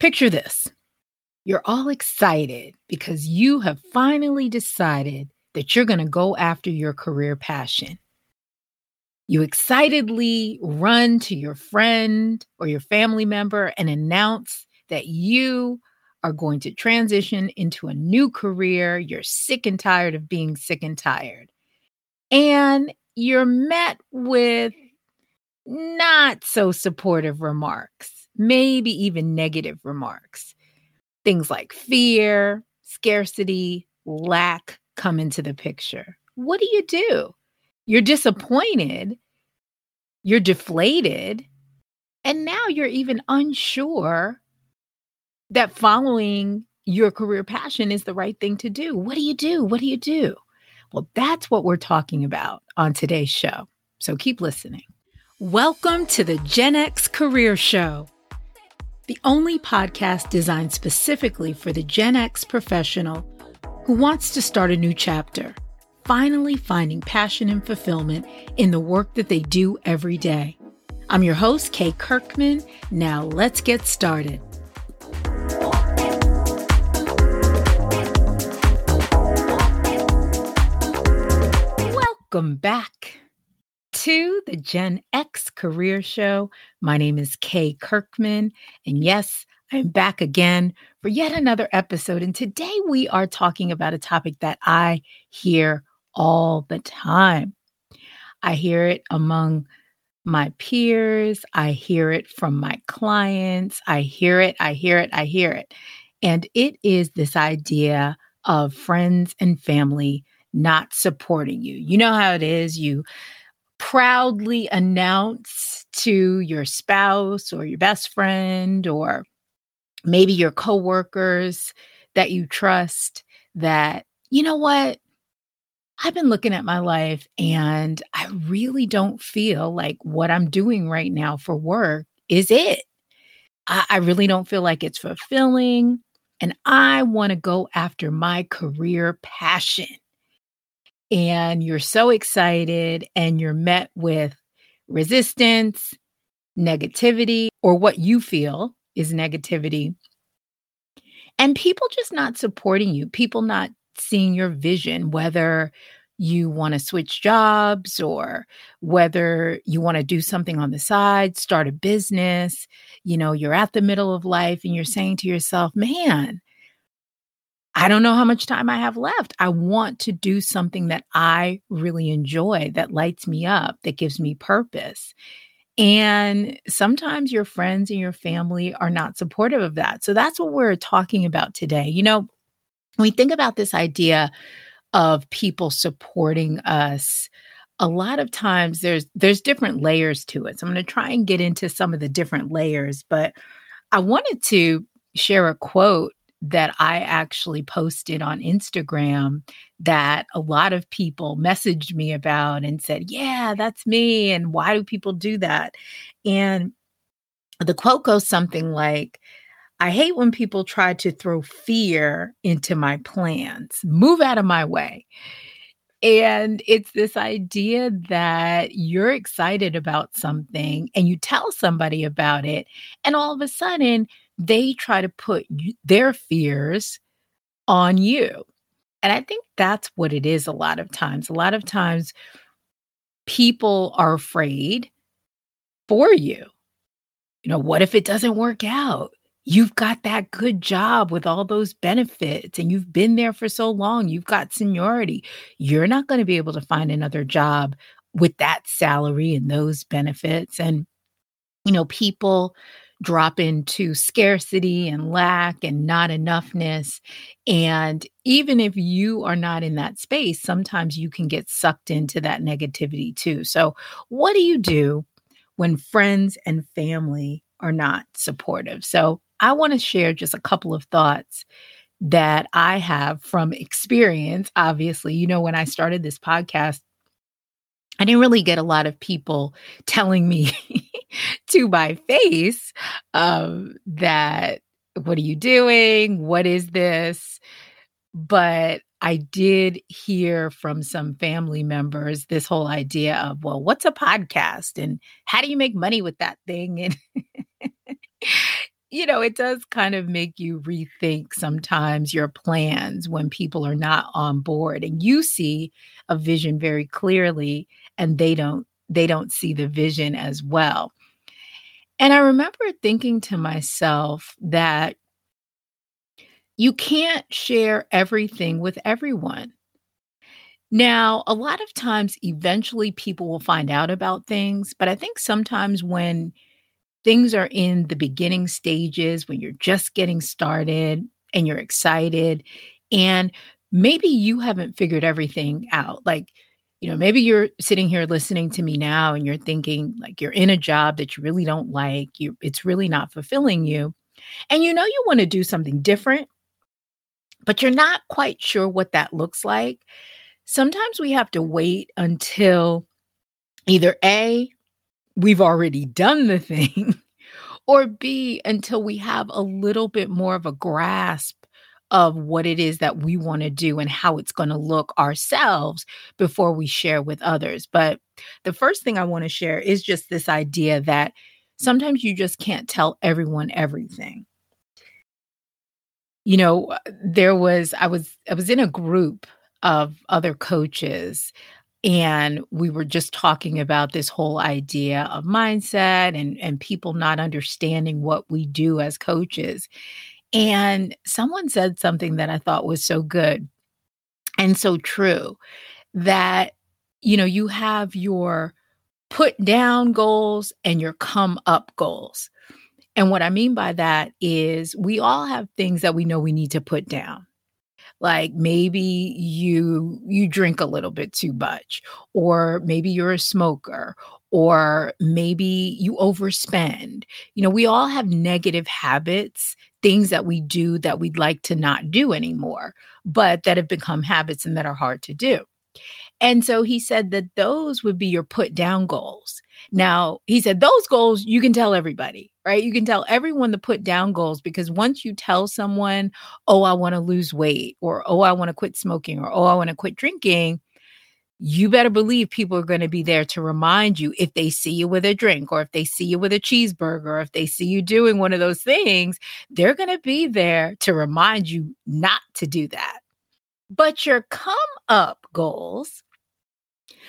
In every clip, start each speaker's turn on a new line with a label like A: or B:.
A: Picture this you're all excited because you have finally decided that you're going to go after your career passion. You excitedly run to your friend or your family member and announce that you are going to transition into a new career. You're sick and tired of being sick and tired. And you're met with not so supportive remarks, maybe even negative remarks. Things like fear, scarcity, lack come into the picture. What do you do? You're disappointed, you're deflated, and now you're even unsure that following your career passion is the right thing to do. What do you do? What do you do? Well, that's what we're talking about on today's show. So keep listening. Welcome to the Gen X Career Show, the only podcast designed specifically for the Gen X professional who wants to start a new chapter, finally finding passion and fulfillment in the work that they do every day. I'm your host, Kay Kirkman. Now let's get started. Welcome back to the Gen X Career Show. My name is Kay Kirkman, and yes, I'm back again for yet another episode. And today we are talking about a topic that I hear all the time. I hear it among my peers, I hear it from my clients, I hear it, I hear it, I hear it. And it is this idea of friends and family not supporting you. You know how it is. You proudly announce to your spouse or your best friend or maybe your coworkers that you trust that, you know what? I've been looking at my life and I really don't feel like what I'm doing right now for work is it. I, I really don't feel like it's fulfilling. And I want to go after my career passion and you're so excited and you're met with resistance, negativity, or what you feel is negativity. And people just not supporting you, people not seeing your vision, whether you want to switch jobs or whether you want to do something on the side, start a business, you know, you're at the middle of life and you're saying to yourself, man, I don't know how much time I have left. I want to do something that I really enjoy, that lights me up, that gives me purpose. And sometimes your friends and your family are not supportive of that. So that's what we're talking about today. You know, when we think about this idea of people supporting us, a lot of times there's there's different layers to it. So I'm going to try and get into some of the different layers, but I wanted to share a quote that I actually posted on Instagram that a lot of people messaged me about and said, Yeah, that's me. And why do people do that? And the quote goes something like, I hate when people try to throw fear into my plans. Move out of my way. And it's this idea that you're excited about something and you tell somebody about it, and all of a sudden they try to put their fears on you. And I think that's what it is a lot of times. A lot of times people are afraid for you. You know, what if it doesn't work out? You've got that good job with all those benefits and you've been there for so long. You've got seniority. You're not going to be able to find another job with that salary and those benefits. And, you know, people drop into scarcity and lack and not enoughness. And even if you are not in that space, sometimes you can get sucked into that negativity too. So, what do you do when friends and family are not supportive? So, I want to share just a couple of thoughts that I have from experience. Obviously, you know, when I started this podcast, I didn't really get a lot of people telling me to my face um, that, what are you doing? What is this? But I did hear from some family members this whole idea of, well, what's a podcast and how do you make money with that thing? And you know, it does kind of make you rethink sometimes your plans when people are not on board and you see a vision very clearly and they don't they don't see the vision as well. And I remember thinking to myself that you can't share everything with everyone. Now, a lot of times, eventually people will find out about things, but I think sometimes when things are in the beginning stages, when you're just getting started and you're excited, and maybe you haven't figured everything out. Like, you know, maybe you're sitting here listening to me now and you're thinking like you're in a job that you really don't like, you it's really not fulfilling you. And you know you want to do something different, but you're not quite sure what that looks like sometimes we have to wait until either A, we've already done the thing, or B, until we have a little bit more of a grasp of what it is that we want to do and how it's going to look ourselves before we share with others. But the first thing I want to share is just this idea that sometimes you just can't tell everyone everything. You know, uh, there was I was I was in a group of other coaches and we were just talking about this whole idea of mindset and and people not understanding what we do as coaches and someone said something that i thought was so good and so true that you know you have your put down goals and your come up goals. And what i mean by that is we all have things that we know we need to put down. Like maybe you you drink a little bit too much or maybe you're a smoker or maybe you overspend. You know we all have negative habits things that we do that we'd like to not do anymore but that have become habits and that are hard to do and so he said that those would be your put down goals now, he said those goals you can tell everybody, right? You can tell everyone to put down goals because once you tell someone, oh, I want to lose weight, or oh, I want to quit smoking, or oh, I want to quit drinking, you better believe people are going to be there to remind you if they see you with a drink or if they see you with a cheeseburger or if they see you doing one of those things, they're going to be there to remind you not to do that. But your come up goals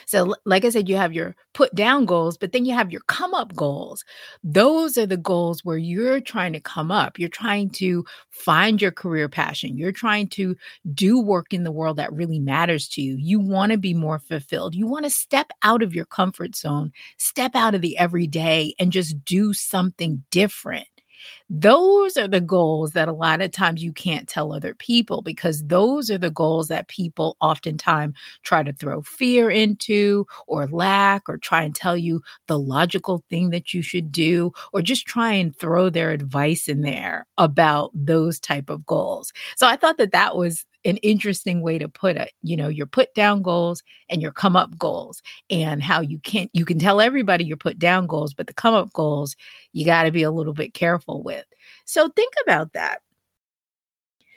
A: so, like I said, you have your put down goals, but then you have your come up goals. Those are the goals where you're trying to come up. You're trying to find your career passion. You're trying to do work in the world that really matters to you. You want to be more fulfilled. You want to step out of your comfort zone, step out of the everyday, and just do something different. Those are the goals that a lot of times you can't tell other people because those are the goals that people oftentimes try to throw fear into or lack or try and tell you the logical thing that you should do or just try and throw their advice in there about those type of goals. So I thought that that was an interesting way to put it you know your put down goals and your come up goals and how you can't you can tell everybody your put down goals but the come up goals you got to be a little bit careful with. So think about that.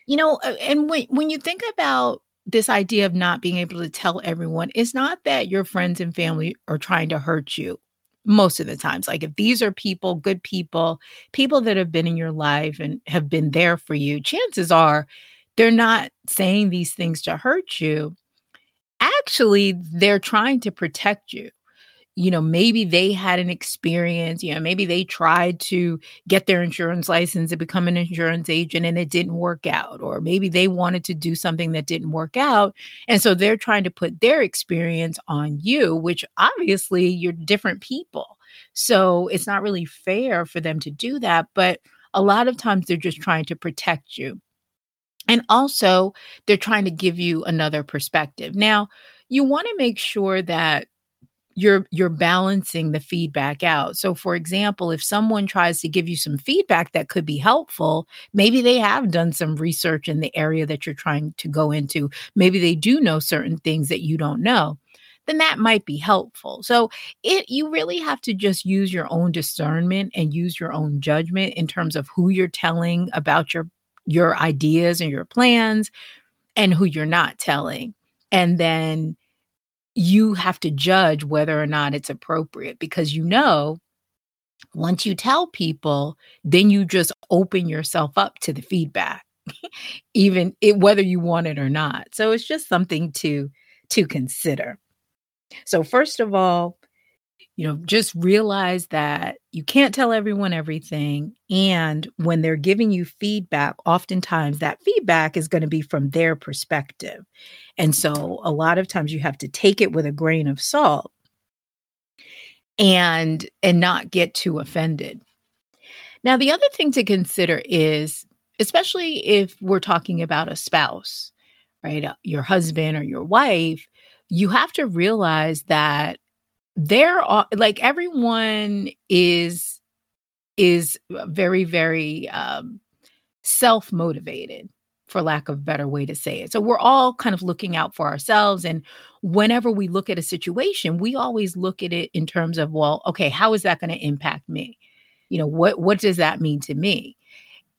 A: You know and when when you think about this idea of not being able to tell everyone it's not that your friends and family are trying to hurt you most of the times. Like if these are people good people people that have been in your life and have been there for you chances are they're not saying these things to hurt you. Actually, they're trying to protect you. You know, maybe they had an experience, you know, maybe they tried to get their insurance license and become an insurance agent and it didn't work out. Or maybe they wanted to do something that didn't work out. And so they're trying to put their experience on you, which obviously you're different people. So it's not really fair for them to do that. But a lot of times they're just trying to protect you. And also, they're trying to give you another perspective. Now, you want to make sure that you're you're balancing the feedback out. So for example, if someone tries to give you some feedback that could be helpful, maybe they have done some research in the area that you're trying to go into. Maybe they do know certain things that you don't know. Then that might be helpful. So it you really have to just use your own discernment and use your own judgment in terms of who you're telling about your your ideas and your plans and who you're not telling. And then you have to judge whether or not it's appropriate because you know Once you tell people, then you just open yourself up to the feedback, even it, whether you want it or not. So it's just something to to consider. So first of all, you know, just realize that you can't tell everyone everything. And when they're giving you feedback, oftentimes that feedback is going to be from their perspective. And so a lot of times you have to take it with a grain of salt and and not get too offended. Now the other thing to consider is especially if we're talking about a spouse, right? Uh, your husband or your wife, you have to realize that there are like everyone is is very very um self motivated for lack of better way to say it. So we're all kind of looking out for ourselves and whenever we look at a situation, we always look at it in terms of well, okay, how is that going to impact me? You know, what what does that mean to me?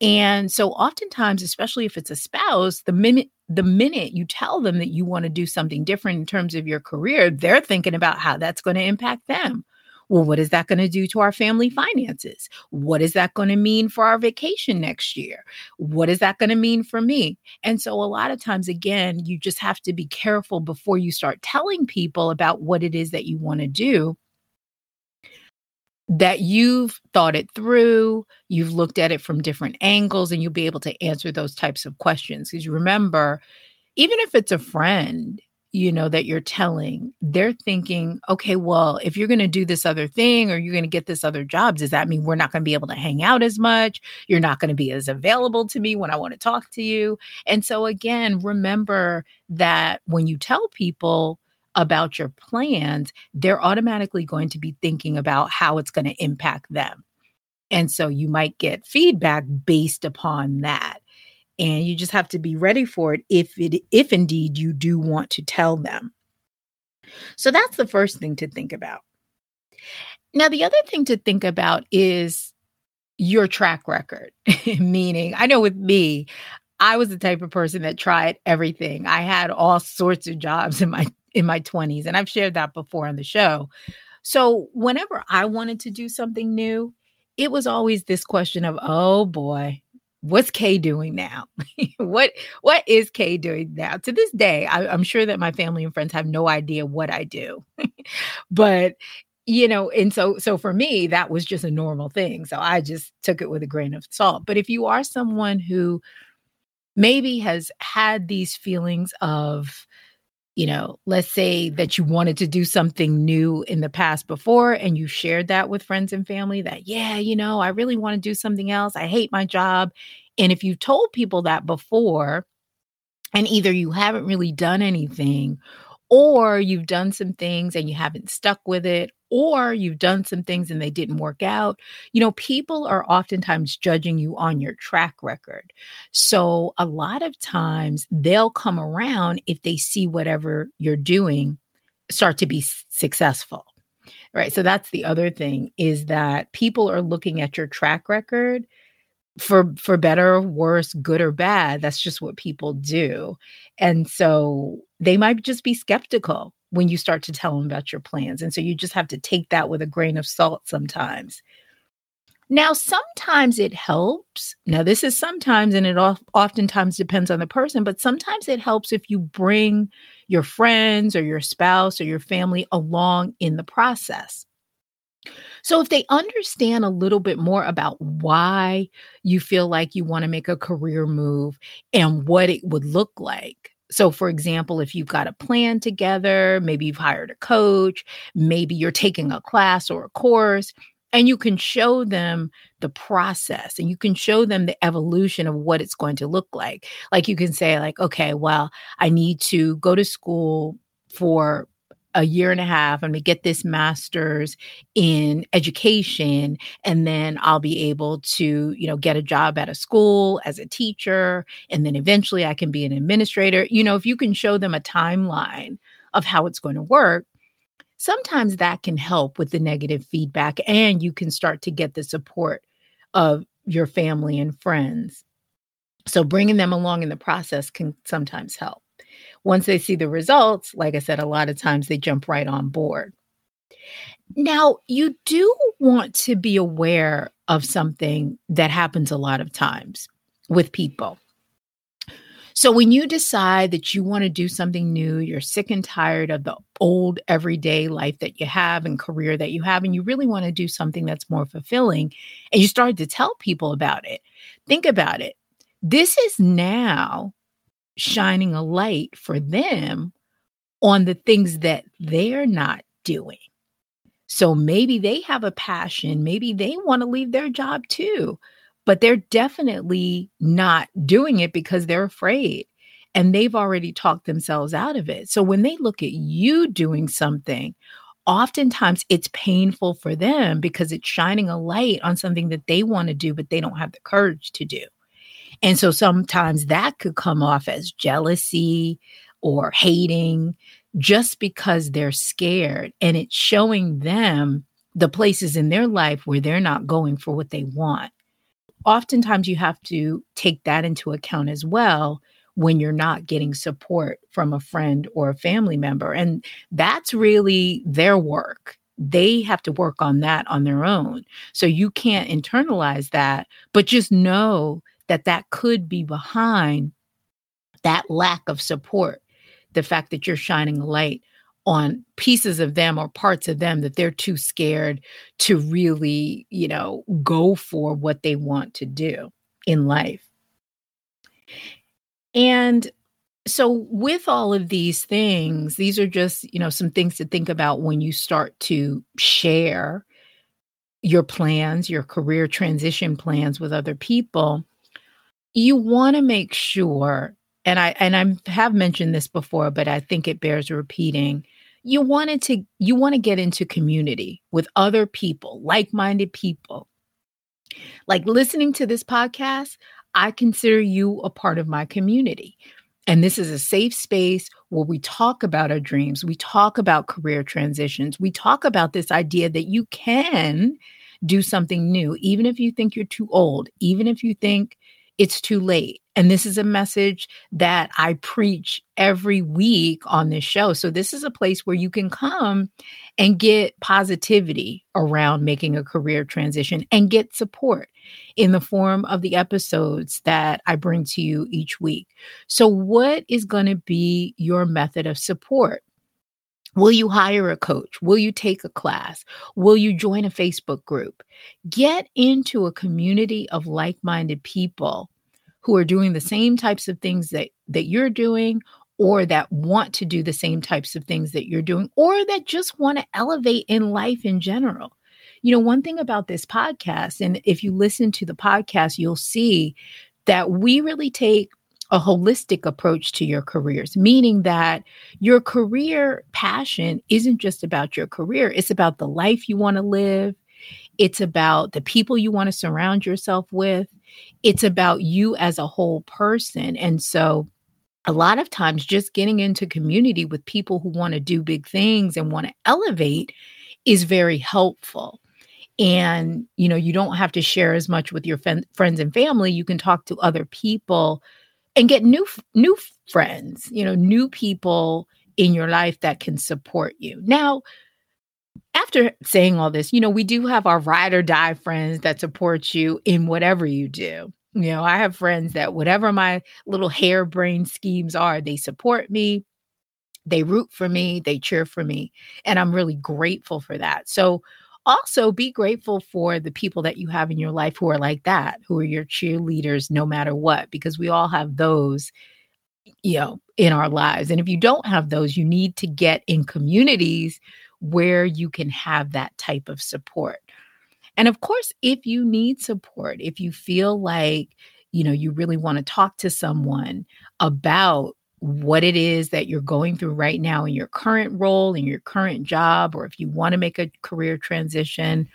A: And so oftentimes, especially if it's a spouse, the minute the minute you tell them that you want to do something different in terms of your career, they're thinking about how that's going to impact them. Well, what is that going to do to our family finances? What is that going to mean for our vacation next year? What is that going to mean for me? And so, a lot of times, again, you just have to be careful before you start telling people about what it is that you want to do that you've thought it through, you've looked at it from different angles, and you'll be able to answer those types of questions. Because remember, even if it's a friend, you know, that you're telling, they're thinking, okay, well, if you're going to do this other thing or you're going to get this other job, does that mean we're not going to be able to hang out as much? You're not going to be as available to me when I want to talk to you. And so, again, remember that when you tell people, about your plans, they're automatically going to be thinking about how it's going to impact them. And so you might get feedback based upon that. And you just have to be ready for it if it if indeed you do want to tell them. So that's the first thing to think about. Now the other thing to think about is your track record. Meaning, I know with me, I was the type of person that tried everything. I had all sorts of jobs in my in my 20s. And I've shared that before on the show. So whenever I wanted to do something new, it was always this question of, oh boy, what's Kay doing now? what what is Kay doing now? To this day, I, I'm sure that my family and friends have no idea what I do. but you know and so so for me that was just a normal thing so i just took it with a grain of salt but if you are someone who maybe has had these feelings of you know, let's say that you wanted to do something new in the past before and you shared that with friends and family that, yeah, you know, I really want to do something else. I hate my job. And if you told people that before, and either you haven't really done anything or you've done some things and you haven't stuck with it, or you've done some things and they didn't work out. You know, people are oftentimes judging you on your track record. So a lot of times they'll come around if they see whatever you're doing start to be successful. Right. So that's the other thing is that people are looking at your track record for for better or worse good or bad that's just what people do. And so they might just be skeptical when you start to tell them about your plans and so you just have to take that with a grain of salt sometimes. Now sometimes it helps. Now this is sometimes and it oftentimes depends on the person but sometimes it helps if you bring your friends or your spouse or your family along in the process so, if they understand a little bit more about why you feel like you want to make a career move and what it would look like. So, for example, if you've got a plan together, maybe you've hired a coach, maybe you're taking a class or a course, and you can show them the process and you can show them the evolution of what it's going to look like. Like you can say, like, okay, well, I need to go to school for a year and a half. I'm going to get this master's in education, and then I'll be able to, you know, get a job at a school as a teacher, and then eventually I can be an administrator. You know, if you can show them a timeline of how it's going to work, sometimes that can help with the negative feedback, and you can start to get the support of your family and friends. So bringing them along in the process can sometimes help once they see the results, like I said, a lot of times they jump right on board. Now, you do want to be aware of something that happens a lot of times with people. So, when you decide that you want to do something new, you're sick and tired of the old everyday life that you have and career that you have, and you really want to do something that's more fulfilling, and you start to tell people about it, think about it. This is now shining a light for them on the things that they're not doing. So maybe they have a passion, maybe they want to leave their job too, but they're definitely not doing it because they're afraid and they've already talked themselves out of it. So when they look at you doing something, oftentimes it's painful for them because it's shining a light on something that they want to do, but they don't have the courage to do. And so sometimes that could come off as jealousy or hating just because they're scared and it's showing them the places in their life where they're not going for what they want. Oftentimes, you have to take that into account as well when you're not getting support from a friend or a family member. And that's really their work. They have to work on that on their own. So you can't internalize that, but just know that that could be behind that lack of support the fact that you're shining a light on pieces of them or parts of them that they're too scared to really, you know, go for what they want to do in life. And so with all of these things, these are just, you know, some things to think about when you start to share your plans, your career transition plans with other people. You want to make sure and I and I have mentioned this before, but I think it bears repeating. You wanted to you want to get into community with other people, like-minded people. Like listening to this podcast, I consider you a part of my community. And this is a safe space where we talk about our dreams, we talk about career transitions, we talk about this idea that you can do something new, even if you think you're too old, even if you think it's too late. And this is a message that I preach every week on this show. So, this is a place where you can come and get positivity around making a career transition and get support in the form of the episodes that I bring to you each week. So, what is going to be your method of support? Will you hire a coach? Will you take a class? Will you join a Facebook group? Get into a community of like minded people who are doing the same types of things that that you're doing or that want to do the same types of things that you're doing or that just want to elevate in life in general. You know, one thing about this podcast and if you listen to the podcast you'll see that we really take a holistic approach to your careers, meaning that your career passion isn't just about your career, it's about the life you want to live, it's about the people you want to surround yourself with. It's about you as a whole person. And so, a lot of times, just getting into community with people who want to do big things and want to elevate is very helpful. And, you know, you don't have to share as much with your f- friends and family. You can talk to other people and get new new friends, you know, new people in your life that can support you. Now, after saying all this, you know, we do have our ride or die friends that support you in whatever you do. You know, I have friends that whatever my little harebrained schemes are, they support me, they root for me, they cheer for me. And I'm really grateful for that. So, also be grateful for the people that you have in your life who are like that, who are your cheerleaders no matter what, because we all have those, you know, in our lives. And if you don't have those, you need to get in communities where you can have that type of support. And of course, if you need support, if you feel like, you know, you really want to talk to someone about what it is that you're going through right now in your current role, in your current job, or if you want to make a career transition,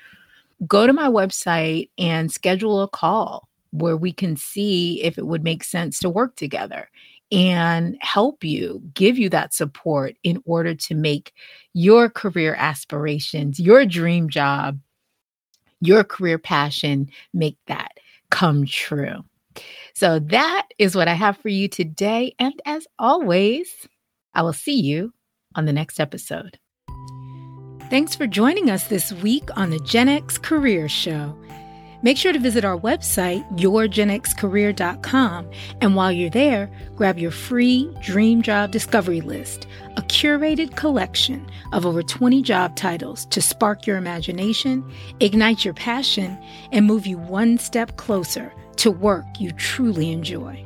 A: go to my website and schedule a call where we can see if it would make sense to work together and help you, give you that support in order to make your career aspirations, your dream job, your career passion, make that come true. So that is what I have for you today. And as always, I will see you on the next episode. Thanks for joining us this week on the Gen X Career Show. Make sure to visit our website, yourgenxcareer.com, and while you're there, grab your free Dream Job Discovery List, a curated collection of over 20 job titles to spark your imagination, ignite your passion, and move you one step closer to work you truly enjoy.